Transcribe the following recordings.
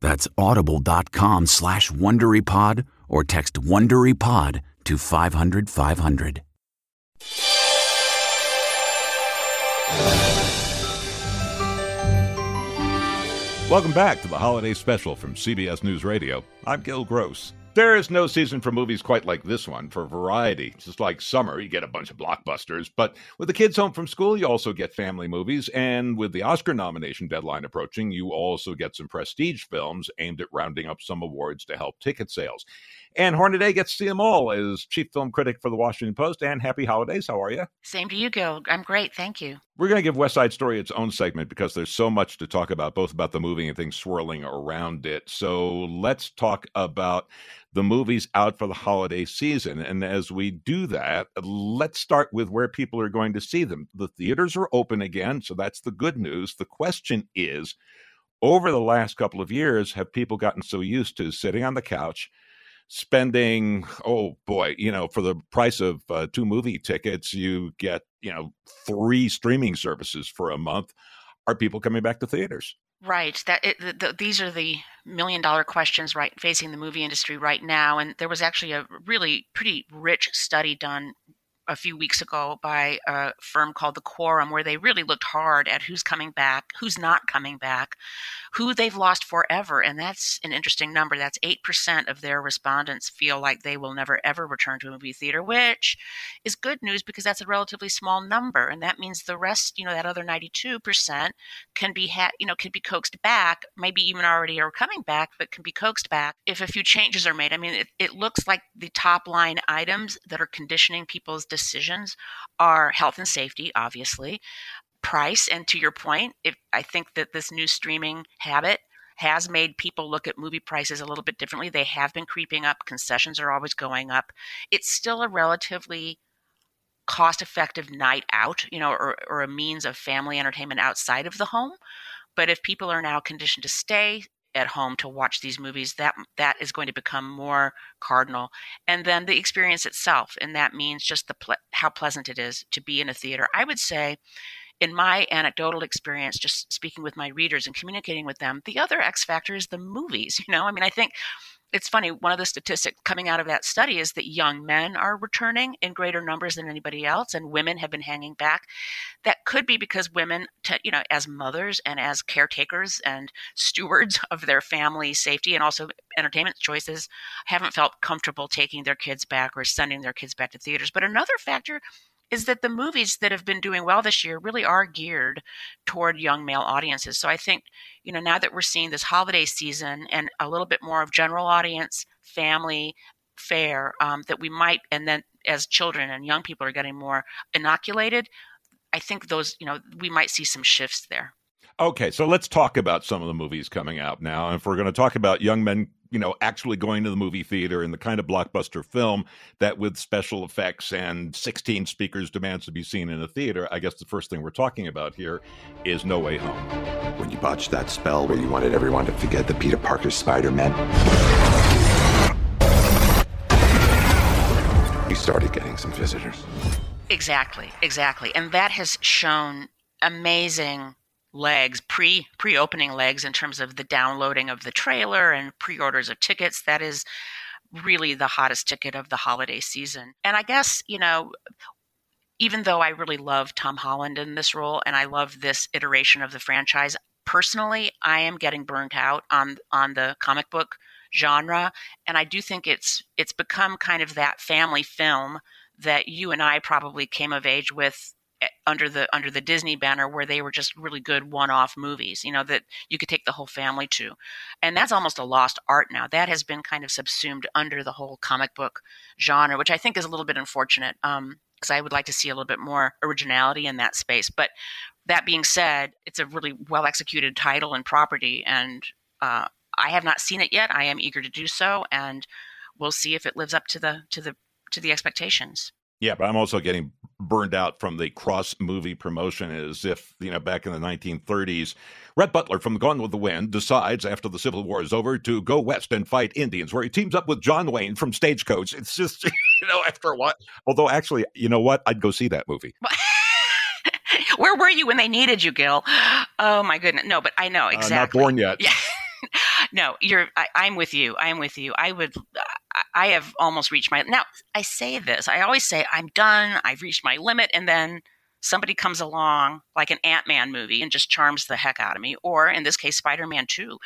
That's audible.com slash WonderyPod or text WonderyPod to 500 500. Welcome back to the holiday special from CBS News Radio. I'm Gil Gross. There is no season for movies quite like this one for variety. Just like summer, you get a bunch of blockbusters, but with the kids home from school, you also get family movies. And with the Oscar nomination deadline approaching, you also get some prestige films aimed at rounding up some awards to help ticket sales. Ann Hornaday gets to see them all as chief film critic for the Washington Post. And happy holidays. How are you? Same to you, Gil. I'm great. Thank you. We're going to give West Side Story its own segment because there's so much to talk about, both about the movie and things swirling around it. So let's talk about the movies out for the holiday season. And as we do that, let's start with where people are going to see them. The theaters are open again. So that's the good news. The question is, over the last couple of years, have people gotten so used to sitting on the couch? Spending oh boy you know for the price of uh, two movie tickets you get you know three streaming services for a month. Are people coming back to theaters? Right. That it, the, the, these are the million dollar questions right facing the movie industry right now and there was actually a really pretty rich study done a few weeks ago by a firm called the Quorum, where they really looked hard at who's coming back, who's not coming back, who they've lost forever. And that's an interesting number. That's 8% of their respondents feel like they will never ever return to a movie theater, which is good news because that's a relatively small number. And that means the rest, you know, that other 92% can be, ha- you know, can be coaxed back, maybe even already are coming back, but can be coaxed back if a few changes are made. I mean, it, it looks like the top line items that are conditioning people's decisions are health and safety, obviously, price, and to your point, if I think that this new streaming habit has made people look at movie prices a little bit differently. They have been creeping up. Concessions are always going up. It's still a relatively cost effective night out, you know, or, or a means of family entertainment outside of the home. But if people are now conditioned to stay at home to watch these movies that that is going to become more cardinal. And then the experience itself and that means just the ple- how pleasant it is to be in a theater. I would say in my anecdotal experience just speaking with my readers and communicating with them the other x factor is the movies you know? I mean i think it's funny one of the statistics coming out of that study is that young men are returning in greater numbers than anybody else and women have been hanging back. That could be because women you know as mothers and as caretakers and stewards of their family safety and also entertainment choices haven't felt comfortable taking their kids back or sending their kids back to theaters. But another factor is that the movies that have been doing well this year really are geared toward young male audiences. So I think, you know, now that we're seeing this holiday season and a little bit more of general audience, family fare, um, that we might, and then as children and young people are getting more inoculated, I think those, you know, we might see some shifts there. Okay, so let's talk about some of the movies coming out now. And if we're going to talk about young men you know, actually going to the movie theater and the kind of blockbuster film that with special effects and 16 speakers demands to be seen in a theater, I guess the first thing we're talking about here is No Way Home. When you botched that spell where you wanted everyone to forget the Peter Parker Spider-Man, you started getting some visitors. Exactly, exactly. And that has shown amazing legs, pre pre opening legs in terms of the downloading of the trailer and pre orders of tickets. That is really the hottest ticket of the holiday season. And I guess, you know, even though I really love Tom Holland in this role and I love this iteration of the franchise, personally, I am getting burnt out on on the comic book genre and I do think it's it's become kind of that family film that you and I probably came of age with under the under the Disney banner where they were just really good one-off movies, you know, that you could take the whole family to. And that's almost a lost art now. That has been kind of subsumed under the whole comic book genre, which I think is a little bit unfortunate. Um, because I would like to see a little bit more originality in that space. But that being said, it's a really well executed title and property, and uh, I have not seen it yet. I am eager to do so, and we'll see if it lives up to the to the to the expectations. Yeah, but I'm also getting burned out from the cross movie promotion as if, you know, back in the 1930s, Rhett Butler from Gone with the Wind decides after the Civil War is over to go west and fight Indians, where he teams up with John Wayne from Stagecoach. It's just, you know, after a while. Although, actually, you know what? I'd go see that movie. Where were you when they needed you, Gil? Oh, my goodness. No, but I know exactly. Uh, not born yet. Yeah. no, you're. I, am with you. I'm with you. I would. I have almost reached my. Now I say this. I always say I'm done. I've reached my limit, and then somebody comes along like an ant-man movie and just charms the heck out of me or in this case spider-man 2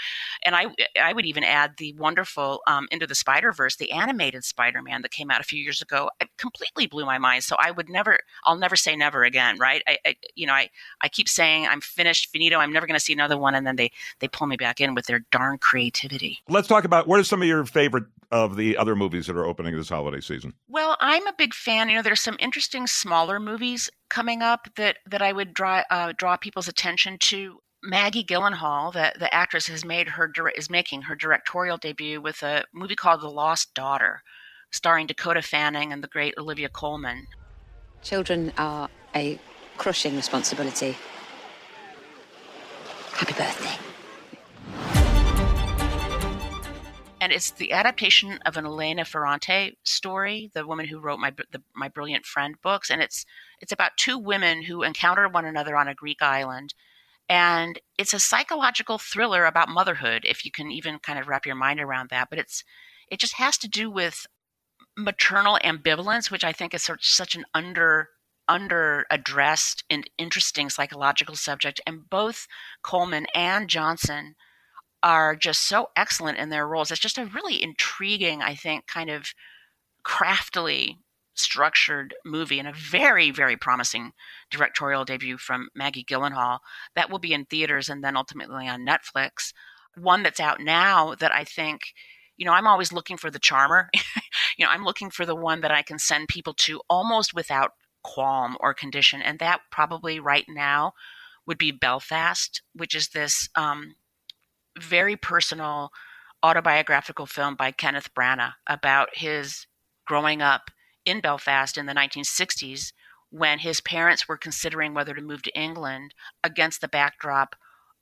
and i i would even add the wonderful um, into the spider-verse the animated spider-man that came out a few years ago it completely blew my mind so i would never i'll never say never again right i, I you know i i keep saying i'm finished finito i'm never going to see another one and then they they pull me back in with their darn creativity let's talk about what are some of your favorite of the other movies that are opening this holiday season? Well, I'm a big fan. You know, there's some interesting smaller movies coming up that that I would draw uh, draw people's attention to. Maggie Gyllenhaal, the, the actress, has made her is making her directorial debut with a movie called The Lost Daughter, starring Dakota Fanning and the great Olivia Colman. Children are a crushing responsibility. Happy birthday. And it's the adaptation of an Elena Ferrante story, the woman who wrote my the, my brilliant friend books, and it's it's about two women who encounter one another on a Greek island, and it's a psychological thriller about motherhood, if you can even kind of wrap your mind around that. But it's it just has to do with maternal ambivalence, which I think is such, such an under under addressed and interesting psychological subject, and both Colman and Johnson are just so excellent in their roles. It's just a really intriguing, I think, kind of craftily structured movie and a very, very promising directorial debut from Maggie Gyllenhaal that will be in theaters and then ultimately on Netflix. One that's out now that I think, you know, I'm always looking for the charmer. you know, I'm looking for the one that I can send people to almost without qualm or condition. And that probably right now would be Belfast, which is this um, very personal autobiographical film by Kenneth Branagh about his growing up in Belfast in the 1960s when his parents were considering whether to move to England against the backdrop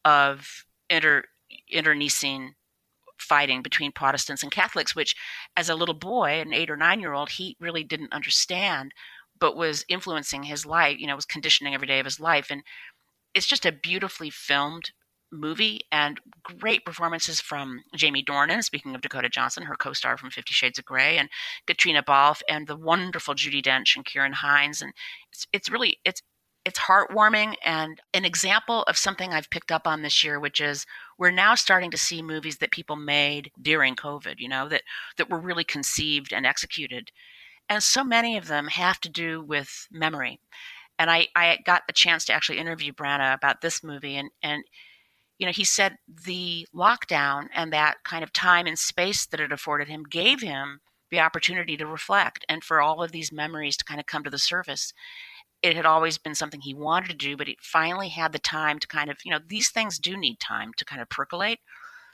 of inter internecine fighting between Protestants and Catholics, which as a little boy, an eight or nine year old, he really didn't understand, but was influencing his life, you know, was conditioning every day of his life. And it's just a beautifully filmed movie and great performances from Jamie Dornan, speaking of Dakota Johnson, her co star from Fifty Shades of Grey, and Caitríona Balfe, and the wonderful Judi Dench and Ciarán Hinds. And it's, it's really, it's, it's heartwarming and an example of something I've picked up on this year, which is we're now starting to see movies that people made during COVID, you know, that, that were really conceived and executed. And so many of them have to do with memory. And I, I got the chance to actually interview Branagh about this movie, and, and you know, he said the lockdown and that kind of time and space that it afforded him gave him the opportunity to reflect and for all of these memories to kind of come to the surface. It had always been something he wanted to do, but he finally had the time to kind of, you know, these things do need time to kind of percolate.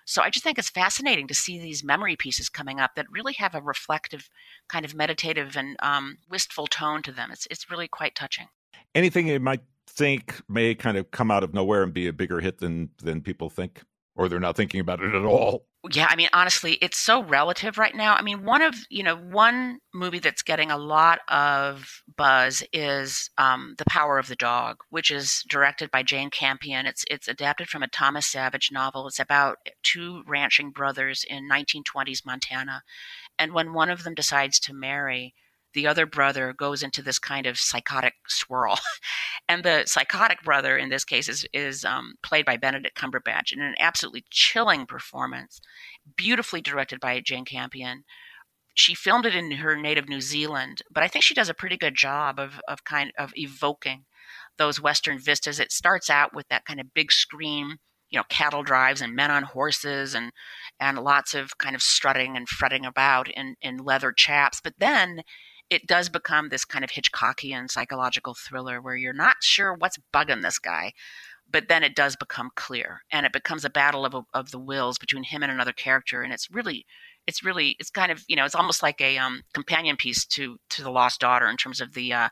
So I just think it's fascinating to see these memory pieces coming up that really have a reflective, kind of meditative and um, wistful tone to them. It's it's really quite touching. Anything you might think may kind of come out of nowhere and be a bigger hit than than people think, or they're not thinking about it at all yeah, I mean, honestly, it's so relative right now. I mean, one of you know one movie that's getting a lot of buzz is um, The Power of the Dog, which is directed by Jane Campion. It's it's adapted from a Thomas Savage novel. It's about two ranching brothers in 1920s Montana, and when one of them decides to marry, the other brother goes into this kind of psychotic swirl. and the psychotic brother in this case is, is um, played by Benedict Cumberbatch in an absolutely chilling performance, beautifully directed by Jane Campion. She filmed it in her native New Zealand, but I think she does a pretty good job of, of kind of evoking those Western vistas. It starts out with that kind of big screen, you know, cattle drives and men on horses and and lots of kind of strutting and fretting about in, in leather chaps. But then it does become this kind of Hitchcockian psychological thriller where you're not sure what's bugging this guy, but then it does become clear, and it becomes a battle of of the wills between him and another character, and it's really. It's really, it's kind of, you know, it's almost like a um, companion piece to to the Lost Daughter in terms of the uh,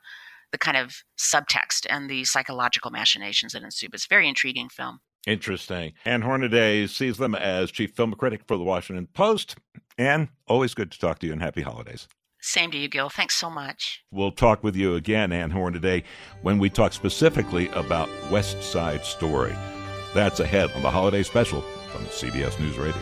the kind of subtext and the psychological machinations that ensue. It's a very intriguing film. Interesting. Ann Hornaday sees them as chief film critic for the Washington Post. And always good to talk to you and happy holidays. Same to you, Gil. Thanks so much. We'll talk with you again, Ann Hornaday when we talk specifically about West Side Story. That's ahead on the holiday special from CBS News Radio.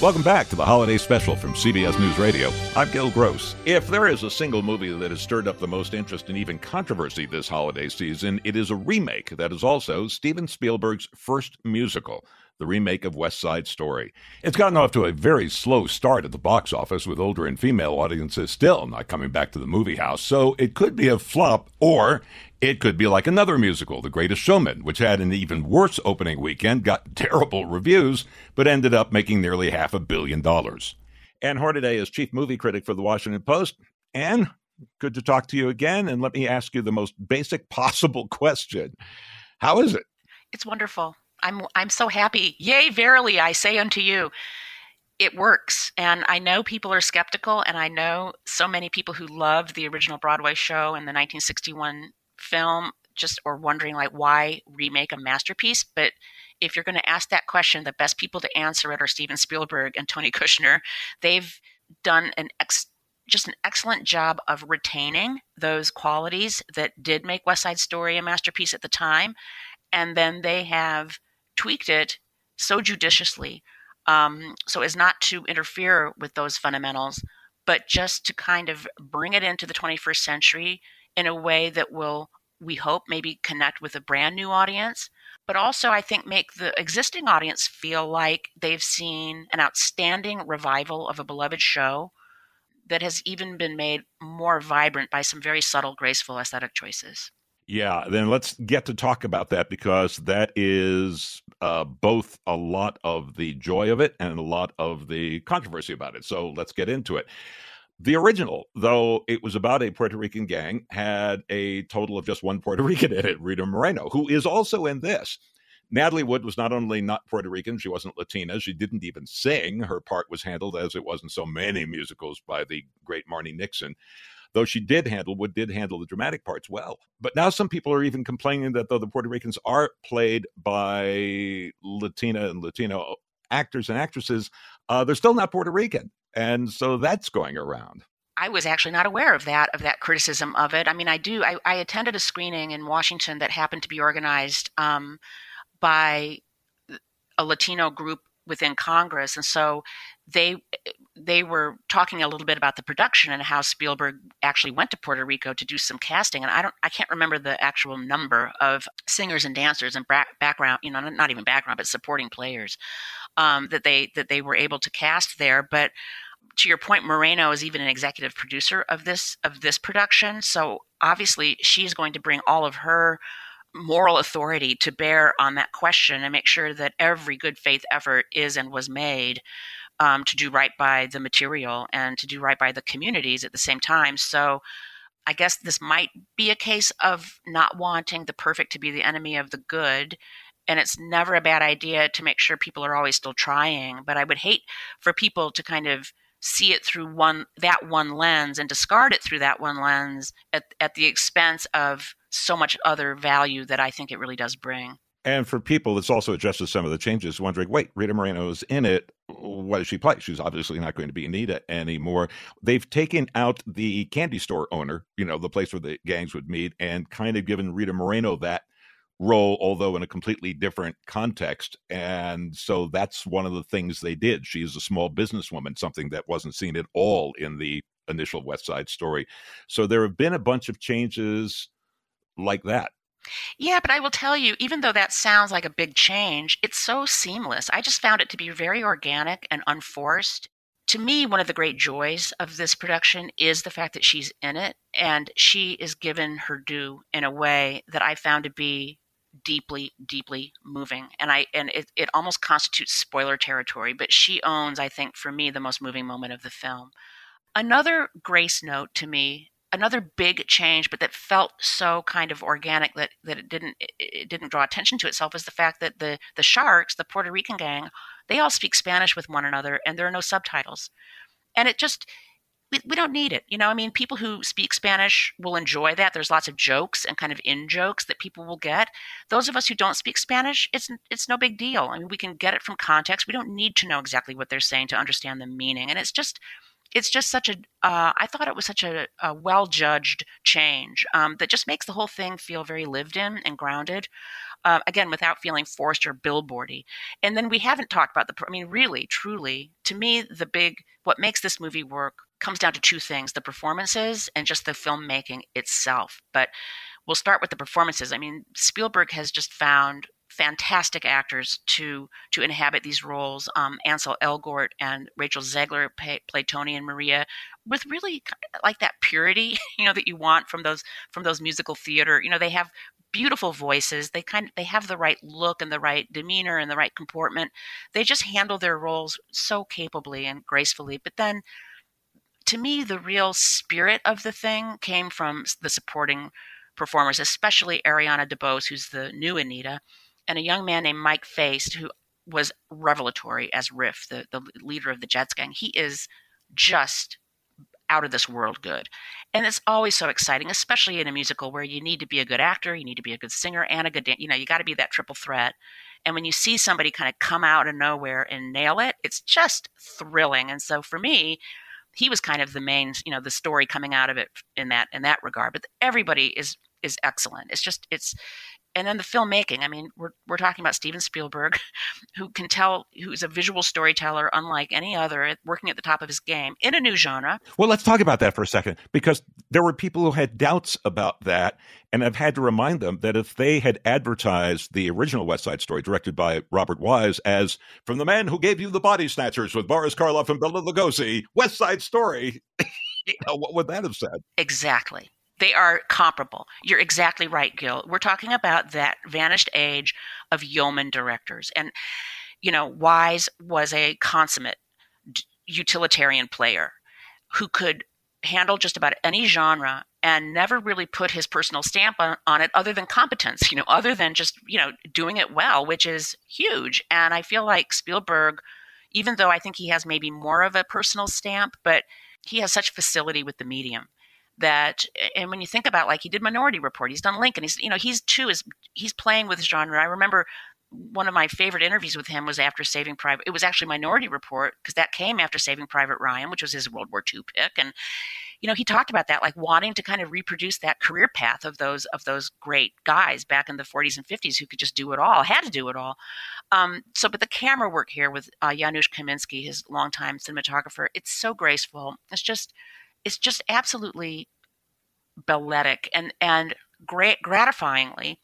Welcome back to the holiday special from CBS News Radio. I'm Gil Gross. If there is a single movie that has stirred up the most interest and even controversy this holiday season, it is a remake that is also Steven Spielberg's first musical the remake of West Side Story. It's gotten off to a very slow start at the box office, with older and female audiences still not coming back to the movie house, so it could be a flop, or it could be like another musical, The Greatest Showman, which had an even worse opening weekend, got terrible reviews, but ended up making nearly half a billion dollars. Ann Hornaday is chief movie critic for the Washington Post. Ann, good to talk to you again, and let me ask you the most basic possible question. How is it? It's wonderful. I'm I'm so happy. Yea, verily I say unto you, it works. And I know people are skeptical, and I know so many people who loved the original Broadway show and the 1961 film just are wondering like why remake a masterpiece. But if you're going to ask that question, the best people to answer it are Steven Spielberg and Tony Kushner. They've done an ex- just an excellent job of retaining those qualities that did make West Side Story a masterpiece at the time. And then they have tweaked it so judiciously um, so as not to interfere with those fundamentals, but just to kind of bring it into the 21st century in a way that will, we hope, maybe connect with a brand new audience, but also I think make the existing audience feel like they've seen an outstanding revival of a beloved show that has even been made more vibrant by some very subtle, graceful aesthetic choices. Yeah, then let's get to talk about that because that is uh, both a lot of the joy of it and a lot of the controversy about it. So let's get into it. The original, though it was about a Puerto Rican gang, had a total of just one Puerto Rican in it, Rita Moreno, who is also in this. Natalie Wood was not only not Puerto Rican, she wasn't Latina, she didn't even sing. Her part was handled, as it was in so many musicals, by the great Marni Nixon though she did handle Wood did handle the dramatic parts well. But now some people are even complaining that though the Puerto Ricans are played by Latina and Latino actors and actresses, uh, they're still not Puerto Rican, and so that's going around. I was actually not aware of that of that criticism of it. I mean, I do. I, I attended a screening in Washington that happened to be organized um, by a Latino group within Congress, and so they they were talking a little bit about the production and how Spielberg actually went to Puerto Rico to do some casting. And I don't, I can't remember the actual number of singers and dancers and background, you know, not even background, but supporting players um, that they that they were able to cast there. But to your point, Moreno is even an executive producer of this of this production. So obviously, she's going to bring all of her moral authority to bear on that question and make sure that every good faith effort is and was made um, to do right by the material and to do right by the communities at the same time. So I guess this might be a case of not wanting the perfect to be the enemy of the good. And it's never a bad idea to make sure people are always still trying. But I would hate for people to kind of see it through one that one lens and discard it through that one lens at, at the expense of so much other value that I think it really does bring. And for people, this also addresses some of the changes, wondering, wait, Rita Moreno's in it. What does she play? She's obviously not going to be Anita anymore. They've taken out the candy store owner, you know, the place where the gangs would meet, and kind of given Rita Moreno that role, although in a completely different context. And so that's one of the things they did. She is a small businesswoman, something that wasn't seen at all in the initial West Side story. So there have been a bunch of changes like that. Yeah, but I will tell you, even though that sounds like a big change, it's so seamless. I just found it to be very organic and unforced. To me, one of the great joys of this production is the fact that she's in it and she is given her due in a way that I found to be deeply deeply moving and i and it, it almost constitutes spoiler territory but she owns i think for me the most moving moment of the film another grace note to me another big change, but that felt so kind of organic that, that it didn't it didn't draw attention to itself is the fact that the the sharks, the Puerto Rican gang, they all speak Spanish with one another, and there are no subtitles, and it just we, we don't need it. You know, I mean, people who speak Spanish will enjoy that. There's lots of jokes and kind of in jokes that people will get. Those of us who don't speak Spanish, it's it's no big deal. I mean, we can get it from context. We don't need to know exactly what they're saying to understand the meaning, and it's just it's just such a. Uh, I thought it was such a, a well judged change um, that just makes the whole thing feel very lived in and grounded. Uh, again, without feeling forced or billboardy. And then we haven't talked about the. I mean, really, truly, to me, the big what makes this movie work comes down to two things: the performances and just the filmmaking itself. But we'll start with the performances. I mean, Spielberg has just found fantastic actors to to inhabit these roles. Um, Ansel Elgort and Rachel Zegler play, play Tony and Maria with really like that purity, you know, that you want from those from those musical theater. You know, they have beautiful voices. They kind of they have the right look and the right demeanor and the right comportment. They just handle their roles so capably and gracefully. But then to me the real spirit of the thing came from the supporting performers, especially Ariana DeBose, who's the new Anita, and a young man named Mike Faist, who was revelatory as Riff, the, the leader of the Jets gang. He is just out of this world good. And it's always so exciting, especially in a musical where you need to be a good actor, you need to be a good singer, and a good, you know, you got to be that triple threat. And when you see somebody kind of come out of nowhere and nail it, it's just thrilling. And so for me, he was kind of the main, you know, the story coming out of it in that in that regard. But everybody is is excellent. It's just it's and then the filmmaking. I mean, we're we're talking about Steven Spielberg, who can tell, who's a visual storyteller unlike any other, working at the top of his game in a new genre. Well, let's talk about that for a second, because there were people who had doubts about that, and I've had to remind them that if they had advertised the original West Side Story, directed by Robert Wise, as "From the Man Who Gave You the Body Snatchers" with Boris Karloff and Bela Lugosi, West Side Story. you know, what would that have said? Exactly. They are comparable. You're exactly right, Gil. We're talking about that vanished age of yeoman directors. And, you know, Wise was a consummate utilitarian player who could handle just about any genre and never really put his personal stamp on, on, it other than competence you know other than just you know doing it well which is huge and i feel like spielberg even though i think he has maybe more of a personal stamp but he has such facility with the medium that and when you think about like he did minority report he's done lincoln he's you know he's too is he's playing with genre. I remember one of my favorite interviews with him was after saving private it was actually minority report because that came after saving private ryan which was his world war ii pick and you know he talked about that like wanting to kind of reproduce that career path of those of those great guys back in the 40s and 50s who could just do it all had to do it all. Um, so but the camera work here with uh, janusz kaminski his longtime cinematographer it's so graceful. It's just is just absolutely balletic and and great gratifyingly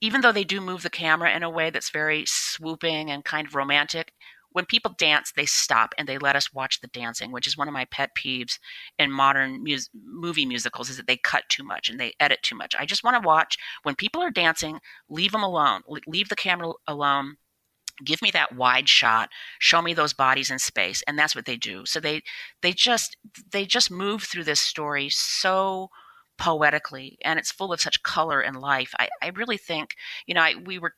even though they do move the camera in a way that's very swooping and kind of romantic when people dance they stop and they let us watch the dancing which is one of my pet peeves in modern mus- movie musicals is that they cut too much and they edit too much. I just want to watch when people are dancing leave them alone leave the camera alone give me that wide shot show me those bodies in space and that's what they do so they they just they just move through this story so poetically and it's full of such color and life. I, I really think, you know, I, we were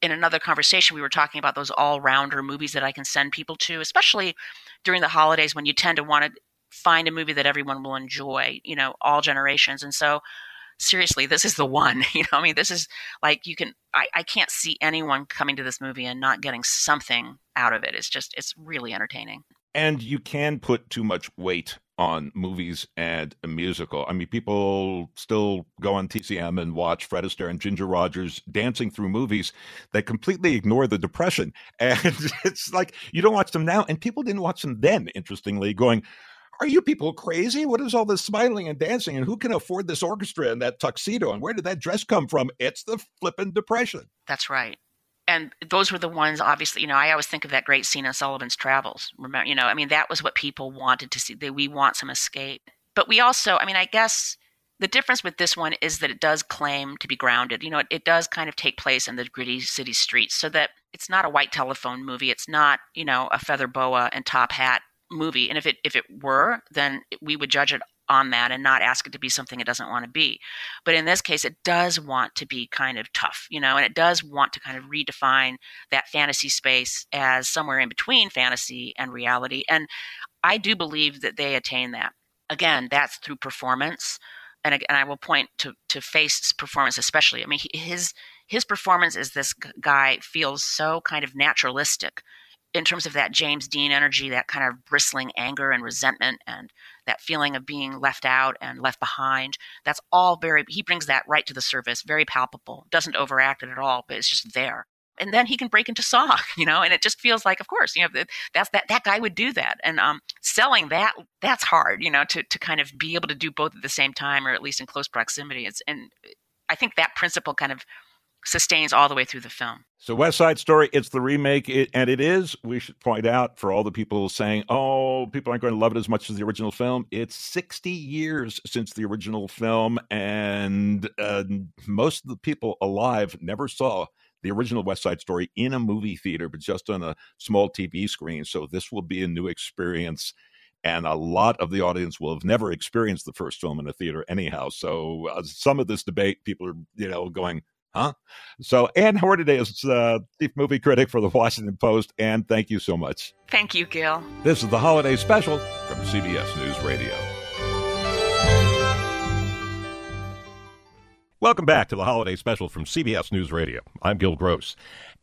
in another conversation, we were talking about those all rounder movies that I can send people to, especially during the holidays when you tend to want to find a movie that everyone will enjoy, you know, all generations. And so, seriously, this is the one. You know, I mean, this is like you can. I, I can't see anyone coming to this movie and not getting something out of it. It's just, it's really entertaining. And you can put too much weight on movies and a musical. I mean, people still go on TCM and watch Fred Astaire and Ginger Rogers dancing through movies that completely ignore the Depression. And it's like you don't watch them now, and people didn't watch them then, interestingly, going, are you people crazy? What is all this smiling and dancing? And who can afford this orchestra and that tuxedo? And where did that dress come from? It's the flippin' depression. That's right. And those were the ones, obviously, you know, I always think of that great scene in Sullivan's Travels. Remember, you know, I mean, that was what people wanted to see. That we want some escape. But we also, I mean, I guess the difference with this one is that it does claim to be grounded. You know, it, it does kind of take place in the gritty city streets so that it's not a white telephone movie. It's not, you know, a feather boa and top hat movie. And if it if it were, then we would judge it on that and not ask it to be something it doesn't want to be. But in this case, it does want to be kind of tough, you know, and it does want to kind of redefine that fantasy space as somewhere in between fantasy and reality. And I do believe that they attain that. Again, that's through performance. And, and I will point to to Faist's performance especially. I mean, his his performance as this guy feels so kind of naturalistic in terms of that James Dean energy, that kind of bristling anger and resentment and that feeling of being left out and left behind. That's all very, he brings that right to the surface, very palpable, doesn't overact it at all, but it's just there. And then he can break into song, you know, and it just feels like, of course, you know, that's that, that guy would do that. And um, selling that, that's hard, you know, to, to kind of be able to do both at the same time or at least in close proximity. It's, and I think that principle kind of sustains all the way through the film. So West Side Story, it's the remake, it, and it is. We should point out for all the people saying, "Oh, people aren't going to love it as much as the original film." It's 60 years since the original film, and uh, most of the people alive never saw the original West Side Story in a movie theater, but just on a small TV screen. So this will be a new experience. And a lot of the audience will have never experienced the first film in a theater, anyhow. So, uh, some of this debate, people are, you know, going, Huh? So, Ann Hornaday is uh, chief movie critic for the Washington Post. And thank you so much. Thank you, Gil. This is the holiday special from CBS News Radio. Welcome back to the holiday special from CBS News Radio. I'm Gil Gross.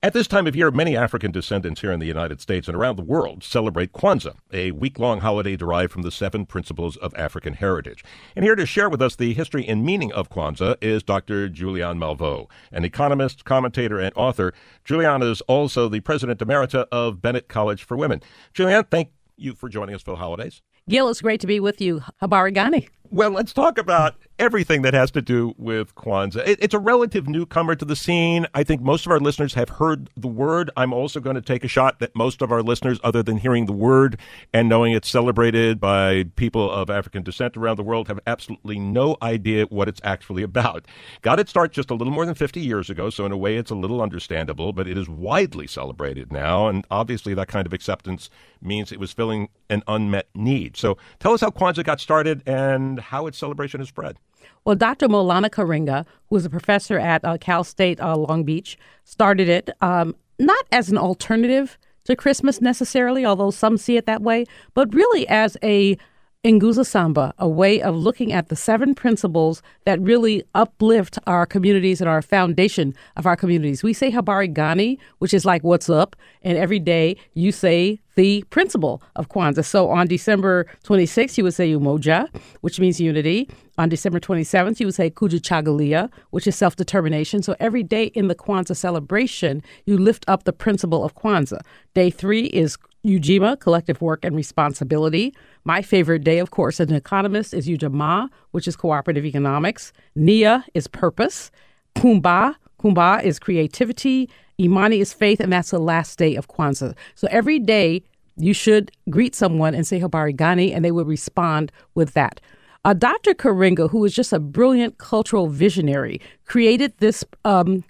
At this time of year, many African descendants here in the United States and around the world celebrate Kwanzaa, a week long holiday derived from the seven principles of African heritage. And here to share with us the history and meaning of Kwanzaa is Dr. Julianne Malveaux, an economist, commentator, and author. Julianne is also the president emerita of Bennett College for Women. Julianne, thank you for joining us for the holidays. Gil, it's great to be with you. Habari Gani. Well, let's talk about everything that has to do with Kwanzaa. It, it's a relative newcomer to the scene. I think most of our listeners have heard the word. I'm also going to take a shot that most of our listeners, other than hearing the word and knowing it's celebrated by people of African descent around the world, have absolutely no idea what it's actually about. Got its start just a little more than 50 years ago, so in a way it's a little understandable, but it is widely celebrated now, and obviously that kind of acceptance means it was filling an unmet need. So tell us how Kwanzaa got started and how its celebration has spread. Well, Dr. Maulana Karenga, who is a professor at uh, Cal State uh, Long Beach, started it um, not as an alternative to Christmas necessarily, although some see it that way, but really as a Nguzo Saba, a way of looking at the seven principles that really uplift our communities and our foundation of our communities. We say Habari Gani, which is like what's up, and every day you say the principle of Kwanzaa. So on December 26th, you would say Umoja, which means unity. On December 27th, you would say Kujichagulia, which is self determination. So every day in the Kwanzaa celebration, you lift up the principle of Kwanzaa. Day three is Ujima, collective work and responsibility. My favorite day, of course, as an economist, is Ujamaa, which is cooperative economics. Nia is purpose. Kuumba, Kuumba is creativity. Imani is faith, and that's the last day of Kwanzaa. So every day you should greet someone and say Habari Gani, and they will respond with that. Uh, Dr. Karenga, who is just a brilliant cultural visionary, created this um,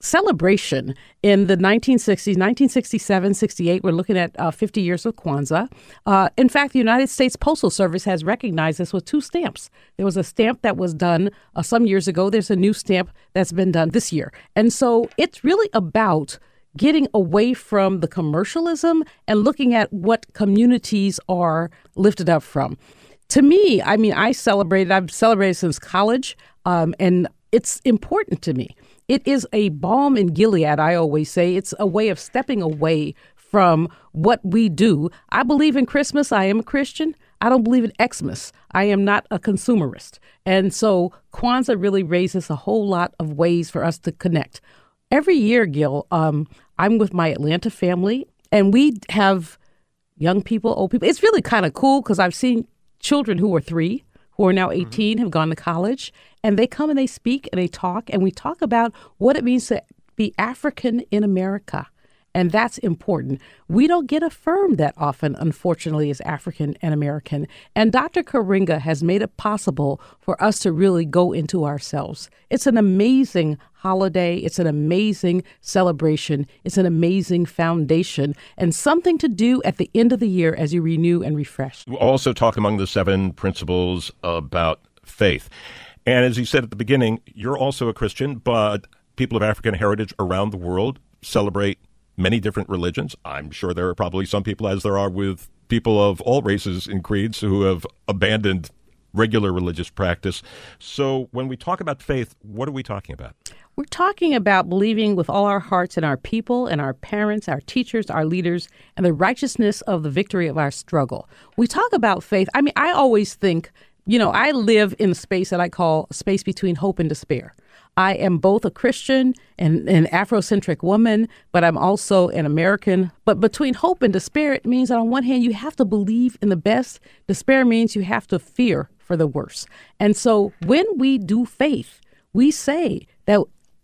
celebration in the 1960s, 1967, 68. We're looking at uh, 50 years of Kwanzaa. Uh, in fact, the United States Postal Service has recognized this with two stamps. There was a stamp that was done uh, some years ago. There's a new stamp that's been done this year. And so it's really about getting away from the commercialism and looking at what communities are lifted up from. To me, I mean, I celebrated, I've celebrated since college, um, and it's important to me. It is a balm in Gilead, I always say. It's a way of stepping away from what we do. I believe in Christmas. I am a Christian. I don't believe in Xmas. I am not a consumerist. And so Kwanzaa really raises a whole lot of ways for us to connect. Every year, Gil, um, I'm with my Atlanta family, and we have young people, old people. It's really kind of cool because I've seen children who are three who are now mm-hmm. 18 mm-hmm. have gone to college and they come and they speak and they talk and we talk about what it means to be African in America. And that's important. We don't get affirmed that often, unfortunately, as African and American. And Dr. Karenga has made it possible for us to really go into ourselves. It's an amazing holiday. It's an amazing celebration. It's an amazing foundation and something to do at the end of the year as you renew and refresh. We'll also talk among the seven principles about faith. And as you said at the beginning, you're also a Christian, but people of African heritage around the world celebrate many different religions. I'm sure there are probably some people, as there are with people of all races and creeds, who have abandoned regular religious practice. So when we talk about faith, what are we talking about? We're talking about believing with all our hearts in our people and our parents, our teachers, our leaders, and the righteousness of the victory of our struggle. We talk about faith. I mean, I always think, you know, I live in a space that I call a space between hope and despair. I am both a Christian and an Afrocentric woman, but I'm also an American. But between hope and despair, it means that on one hand, you have to believe in the best. Despair means you have to fear for the worst. And so when we do faith, we say that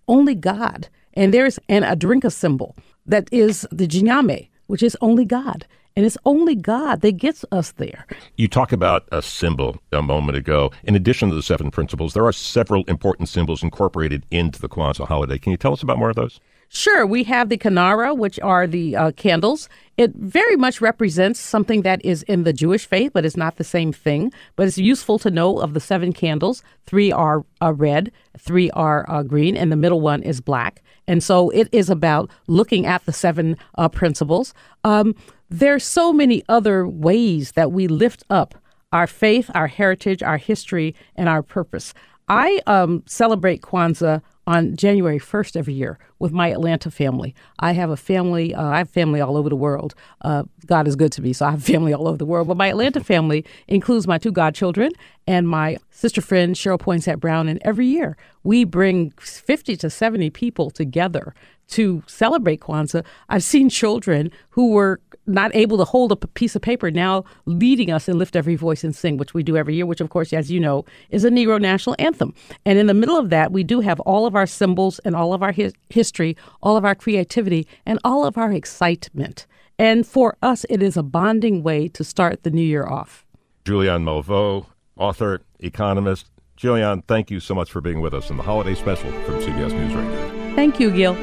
only God, and there's an Adinkra symbol that is the Gye Nyame, which is only God. And it's only God that gets us there. You talk about a symbol a moment ago. In addition to the seven principles, there are several important symbols incorporated into the Kwanzaa holiday. Can you tell us about more of those? Sure. We have the kinara, which are the uh, candles. It very much represents something that is in the Jewish faith, but it's not the same thing. But it's useful to know of the seven candles, three are uh, red, three are uh, green, and the middle one is black. And so it is about looking at the seven uh, principles. Um, there's so many other ways that we lift up our faith, our heritage, our history, and our purpose. I um, celebrate Kwanzaa on January 1st every year with my Atlanta family. I have a family, uh, I have family all over the world. Uh, God is good to me, so I have family all over the world. But my Atlanta family includes my two godchildren and my sister friend, Cheryl Poinsett Brown. And every year we bring 50 to 70 people together to celebrate Kwanzaa. I've seen children who were not able to hold up a piece of paper now leading us in Lift Every Voice and Sing, which we do every year, which, of course, as you know, is a Negro national anthem. And in the middle of that, we do have all of our symbols and all of our his- history, all of our creativity, and all of our excitement. And for us, it is a bonding way to start the new year off. Julianne Malveaux, author, economist. Julianne, thank you so much for being with us in the holiday special from CBS News Radio. Thank you, Gil.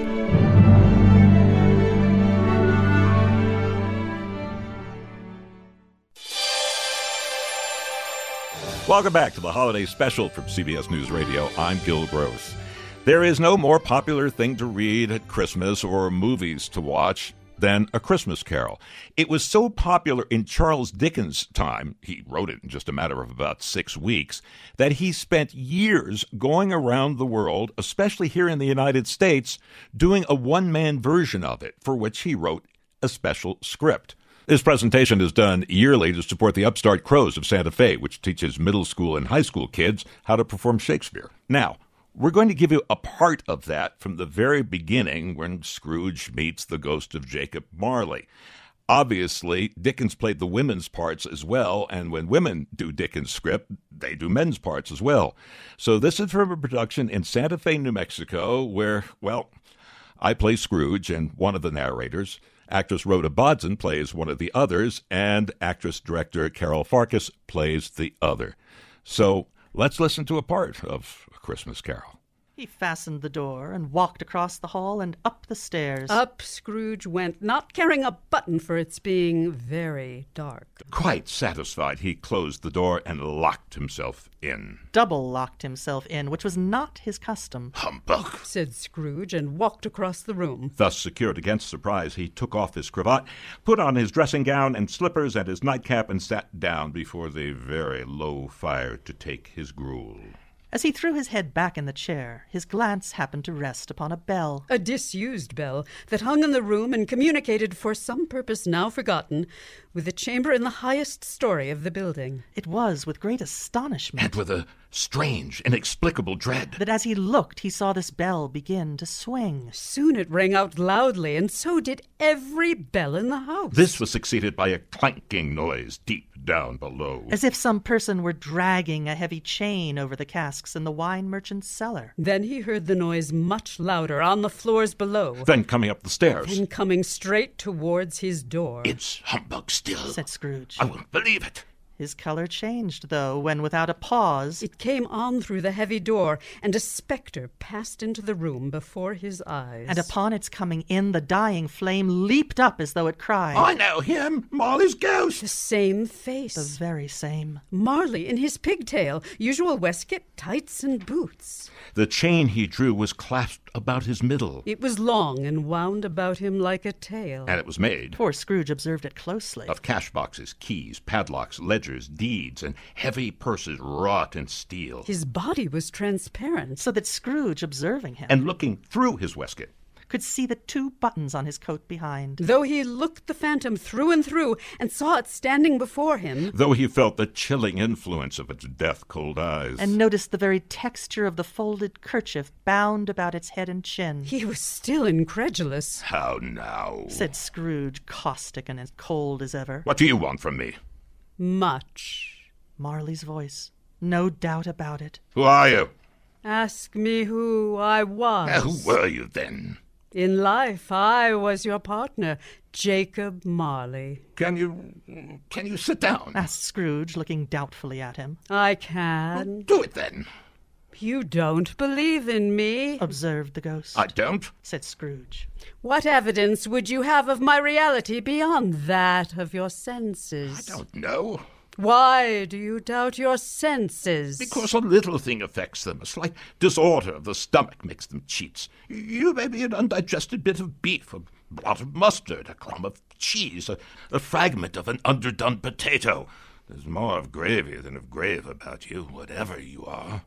Welcome back to the holiday special from CBS News Radio. I'm Gil Gross. There is no more popular thing to read at Christmas or movies to watch than A Christmas Carol. It was so popular in Charles Dickens' time, he wrote it in just a matter of about six weeks, that he spent years going around the world, especially here in the United States, doing a one man version of it, for which he wrote a special script. This presentation is done yearly to support the Upstart Crows of Santa Fe, which teaches middle school and high school kids how to perform Shakespeare. Now, we're going to give you a part of that from the very beginning when Scrooge meets the ghost of Jacob Marley. Obviously, Dickens played the women's parts as well, and when women do Dickens' script, they do men's parts as well. So this is from a production in Santa Fe, New Mexico, where, well, I play Scrooge and one of the narrators. Actress Rhoda Bodson plays one of the others, and actress director Carol Farkas plays the other. So let's listen to a part of A Christmas Carol. He fastened the door and walked across the hall and up the stairs. Up Scrooge went, not caring a button for its being very dark. Quite satisfied, he closed the door and locked himself in. Double locked himself in, which was not his custom. Humbug! said Scrooge, and walked across the room. Thus secured against surprise, he took off his cravat, put on his dressing gown and slippers and his nightcap, and sat down before the very low fire to take his gruel. As he threw his head back in the chair, his glance happened to rest upon a bell. A disused bell that hung in the room and communicated for some purpose now forgotten with a chamber in the highest story of the building. It was with great astonishment And with a strange, inexplicable dread. that as he looked, he saw this bell begin to swing. Soon it rang out loudly, and so did every bell in the house. This was succeeded by a clanking noise deep down below. As if some person were dragging a heavy chain over the casks in the wine merchant's cellar. Then he heard the noise much louder on the floors below, Then coming up the stairs. Then coming straight towards his door. It's humbug still. Said Scrooge. I won't believe it. His color changed, though, when without a pause It came on through the heavy door, and a spectre passed into the room before his eyes. and upon its coming in, the dying flame leaped up as though it cried. I know him, Marley's ghost. the same face. The very same. Marley in his pigtail, usual waistcoat, tights, and boots. The chain he drew was clasped about his middle, It was long and wound about him like a tail. and it was made Poor Scrooge observed it closely. of cash boxes, keys, padlocks, ledgers, deeds, and heavy purses wrought in steel. His body was transparent. So that Scrooge, observing him, And looking through his waistcoat, could see the two buttons on his coat behind. Though he looked the phantom through and through and saw it standing before him, though he felt the chilling influence of its death cold eyes. And noticed the very texture of the folded kerchief bound about its head and chin. he was still incredulous. How now? said Scrooge, caustic and as cold as ever. What do you want from me? Much. Marley's voice. No doubt about it. Who are you? Ask me who I was. Uh, who were you then? In life, I was your partner, Jacob Marley. Can you can you sit down? asked Scrooge, looking doubtfully at him. I can. Do it then. You don't believe in me. Observed the ghost. I don't. said Scrooge. What evidence would you have of my reality beyond that of your senses? I don't know. Why do you doubt your senses? Because a little thing affects them. A slight disorder of the stomach makes them cheats. You may be an undigested bit of beef, a blot of mustard, a crumb of cheese, a, a fragment of an underdone potato. There's more of gravy than of grave about you, whatever you are.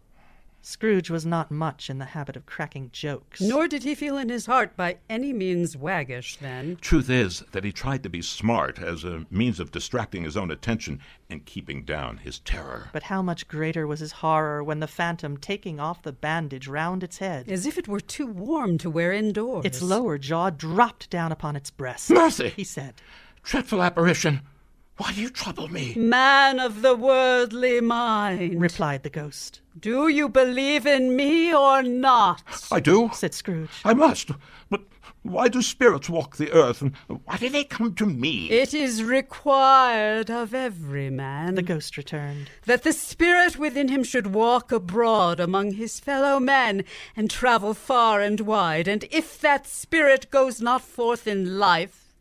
Scrooge was not much in the habit of cracking jokes. Nor did he feel in his heart by any means waggish then. Truth is that he tried to be smart as a means of distracting his own attention and keeping down his terror. But how much greater was his horror when the phantom, taking off the bandage round its head, As if it were too warm to wear indoors. its lower jaw dropped down upon its breast. Mercy! He said, Dreadful apparition! Why do you trouble me? Man of the worldly mind. replied the ghost. Do you believe in me or not? I do. Said Scrooge. I must. But why do spirits walk the earth, and why do they come to me? It is required of every man The ghost returned. that the spirit within him should walk abroad among his fellow men and travel far and wide. And if that spirit goes not forth in life,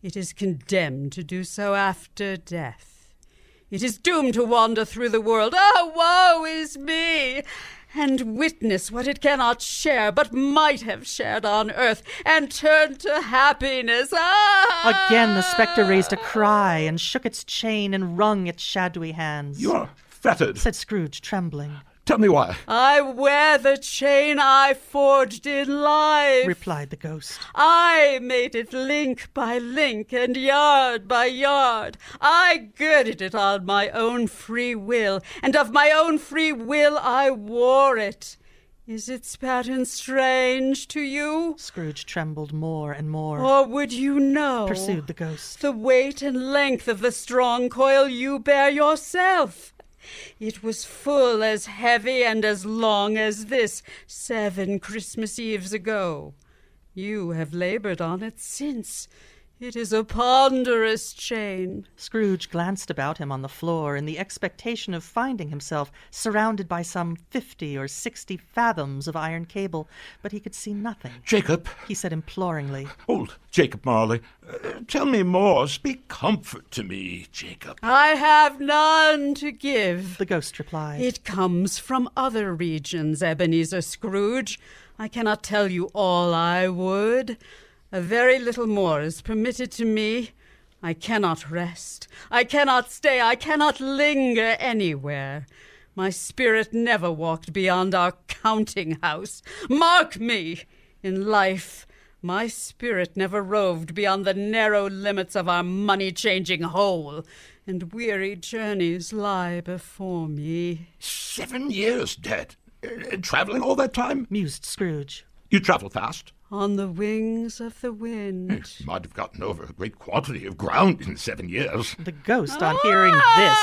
it is condemned to do so after death. It is doomed to wander through the world. Oh, woe is me! And witness what it cannot share, but might have shared on earth, and turn to happiness. Ah! Again the spectre raised a cry and shook its chain and wrung its shadowy hands. You are fettered. said Scrooge, trembling. Tell me why. I wear the chain I forged in life. Replied the ghost. I made it link by link and yard by yard. I girded it on my own free will, and of my own free will I wore it. Is its pattern strange to you? Scrooge trembled more and more. Or would you know? Pursued the ghost. The weight and length of the strong coil you bear yourself. It was full as heavy and as long as this seven Christmas Eves ago. You have labored on it since. It is a ponderous chain. Scrooge glanced about him on the floor in the expectation of finding himself surrounded by some fifty or sixty fathoms of iron cable, but he could see nothing. Jacob, He said imploringly, old Jacob Marley, uh, tell me more. Speak comfort to me, Jacob. I have none to give. The ghost replied. It comes from other regions, Ebenezer Scrooge. I cannot tell you all I would. A very little more is permitted to me. I cannot rest. I cannot stay. I cannot linger anywhere. My spirit never walked beyond our counting house. Mark me! In life, my spirit never roved beyond the narrow limits of our money changing hole, and weary journeys lie before me. Seven years dead. Uh, traveling all that time? mused Scrooge. You travel fast? On the wings of the wind. You might have gotten over a great quantity of ground in seven years. The ghost, on hearing this,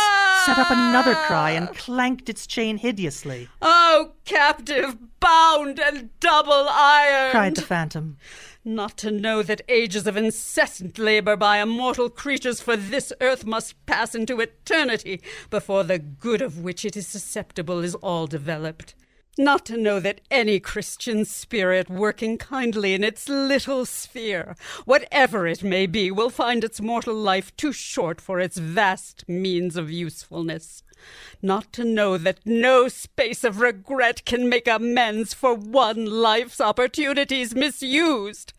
set up another cry and clanked its chain hideously. Oh, captive, bound and double iron! cried the phantom. Not to know that ages of incessant labor by immortal creatures for this earth must pass into eternity before the good of which it is susceptible is all developed. Not to know that any Christian spirit working kindly in its little sphere, whatever it may be, will find its mortal life too short for its vast means of usefulness. Not to know that no space of regret can make amends for one life's opportunities misused.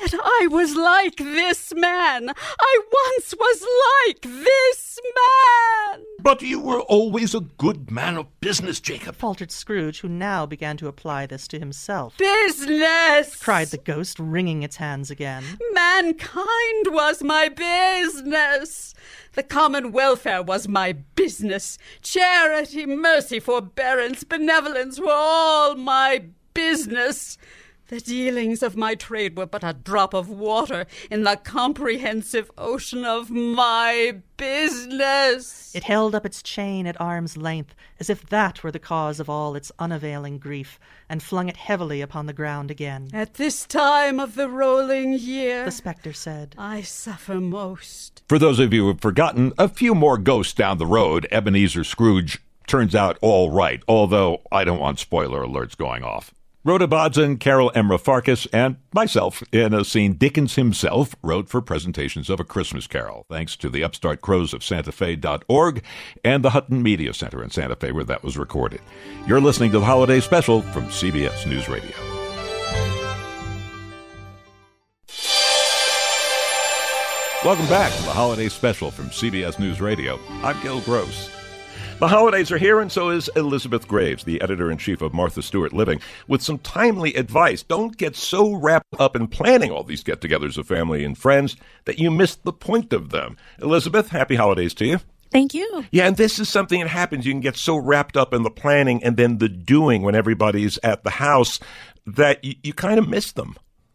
Yet I was like this man. I once was like this man. But you were always a good man of business, Jacob. faltered Scrooge, who now began to apply this to himself. Business! Cried the ghost, wringing its hands again. Mankind was my business. The common welfare was my business. Charity, mercy, forbearance, benevolence were all my business. The dealings of my trade were but a drop of water in the comprehensive ocean of my business. It held up its chain at arm's length, as if that were the cause of all its unavailing grief, and flung it heavily upon the ground again. At this time of the rolling year, The spectre said, I suffer most. For those of you who have forgotten, a few more ghosts down the road, Ebenezer Scrooge turns out all right, although I don't want spoiler alerts going off. Rhoda Bodson, Carol Emra Farkas, and myself in a scene Dickens himself wrote for presentations of A Christmas Carol, thanks to the Upstart Crows of Santa Fe.org and the Hutton Media Center in Santa Fe, where that was recorded. You're listening to the Holiday Special from CBS News Radio. Welcome back to the Holiday Special from CBS News Radio. I'm Gil Gross. The holidays are here, and so is Elizabeth Graves, the editor in chief of Martha Stewart Living, with some timely advice. Don't get so wrapped up in planning all these get togethers of family and friends that you miss the point of them. Elizabeth, happy holidays to you. Thank you. Yeah, and this is something that happens. You can get so wrapped up in the planning and then the doing when everybody's at the house that you, you kind of miss them.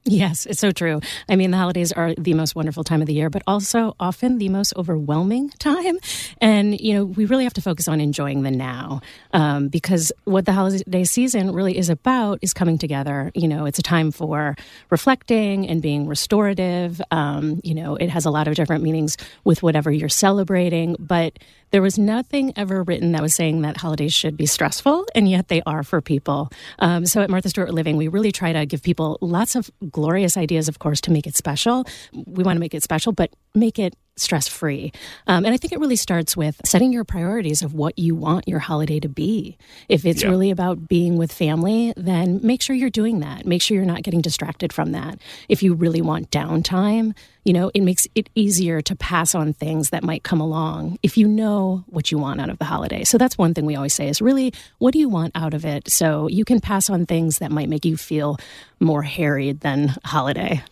Yes, it's so true. I mean, the holidays are the most wonderful time of the year, but also often the most overwhelming time. And, you know, we really have to focus on enjoying the now um, because what the holiday season really is about is coming together. You know, it's a time for reflecting and being restorative. Um, you know, it has a lot of different meanings with whatever you're celebrating, but there was nothing ever written that was saying that holidays should be stressful, and yet they are for people. Um, so at Martha Stewart Living, we really try to give people lots of glorious ideas, of course, to make it special. We want to make it special, but make it stress free. Um, and I think it really starts with setting your priorities of what you want your holiday to be. If it's Yeah. really about being with family, then make sure you're doing that. Make sure you're not getting distracted from that. If you really want downtime, you know, it makes it easier to pass on things that might come along if you know what you want out of the holiday. So that's one thing we always say is really, what do you want out of it? So you can pass on things that might make you feel more harried than holiday.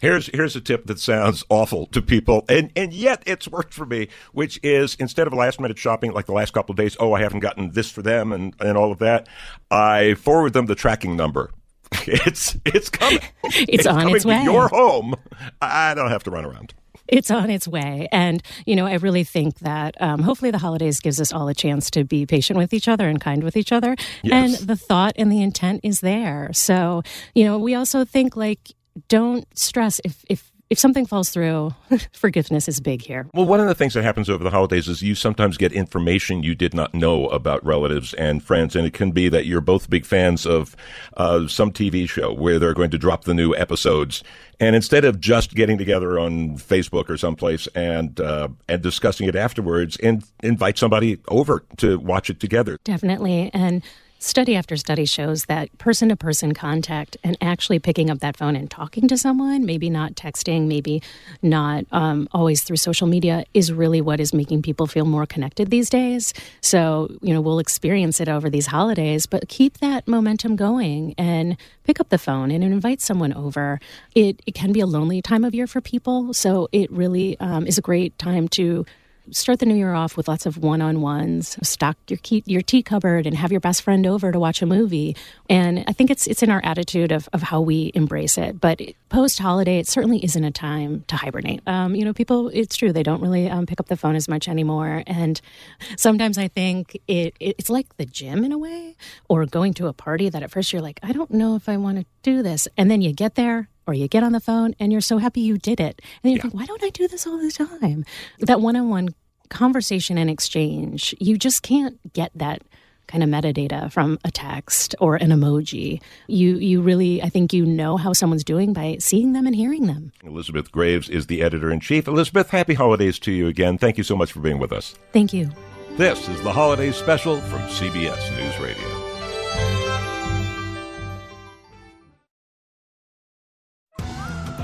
Here's here's a tip that sounds awful to people, and and yet it's worked for me. Which is instead of last minute shopping like the last couple of days, oh I haven't gotten this for them and and all of that, I forward them the tracking number. It's it's coming. It's on coming its way. to your home. I don't have to run around. It's on its way. And, you know, I really think that um, hopefully the holidays gives us all a chance to be patient with each other and kind with each other. Yes. And the thought and the intent is there. So, you know, we also think like, don't stress if, if, if something falls through, forgiveness is big here. Well, one of the things that happens over the holidays is you sometimes get information you did not know about relatives and friends, and it can be that you're both big fans of uh, some TV show where they're going to drop the new episodes, and instead of just getting together on Facebook or someplace and uh, and discussing it afterwards, and invite somebody over to watch it together. Definitely, and Study after study shows that person to person contact and actually picking up that phone and talking to someone, maybe not texting, maybe not um, always through social media, is really what is making people feel more connected these days. So, you know, we'll experience it over these holidays, but keep that momentum going and pick up the phone and invite someone over. It, it can be a lonely time of year for people. So, it really um, is a great time to start the new year off with lots of one on ones. Stock your key, your tea cupboard and have your best friend over to watch a movie. And I think it's it's in our attitude of, of how we embrace it. But post holiday, it certainly isn't a time to hibernate. Um, you know, people, it's true, they don't really um, pick up the phone as much anymore. And sometimes I think it, it it's like the gym in a way, or going to a party that at first you're like, I don't know if I want to do this, and then you get there or you get on the phone and you're so happy you did it. And you yeah. think, why don't I do this all the time? That one on one conversation and exchange, you just can't get that kind of metadata from a text or an emoji. You you really I think you know how someone's doing by seeing them and hearing them. Elizabeth Graves is the editor in chief. Elizabeth, happy holidays to you again. Thank you so much for being with us. Thank you. This is the holiday special from CBS News Radio.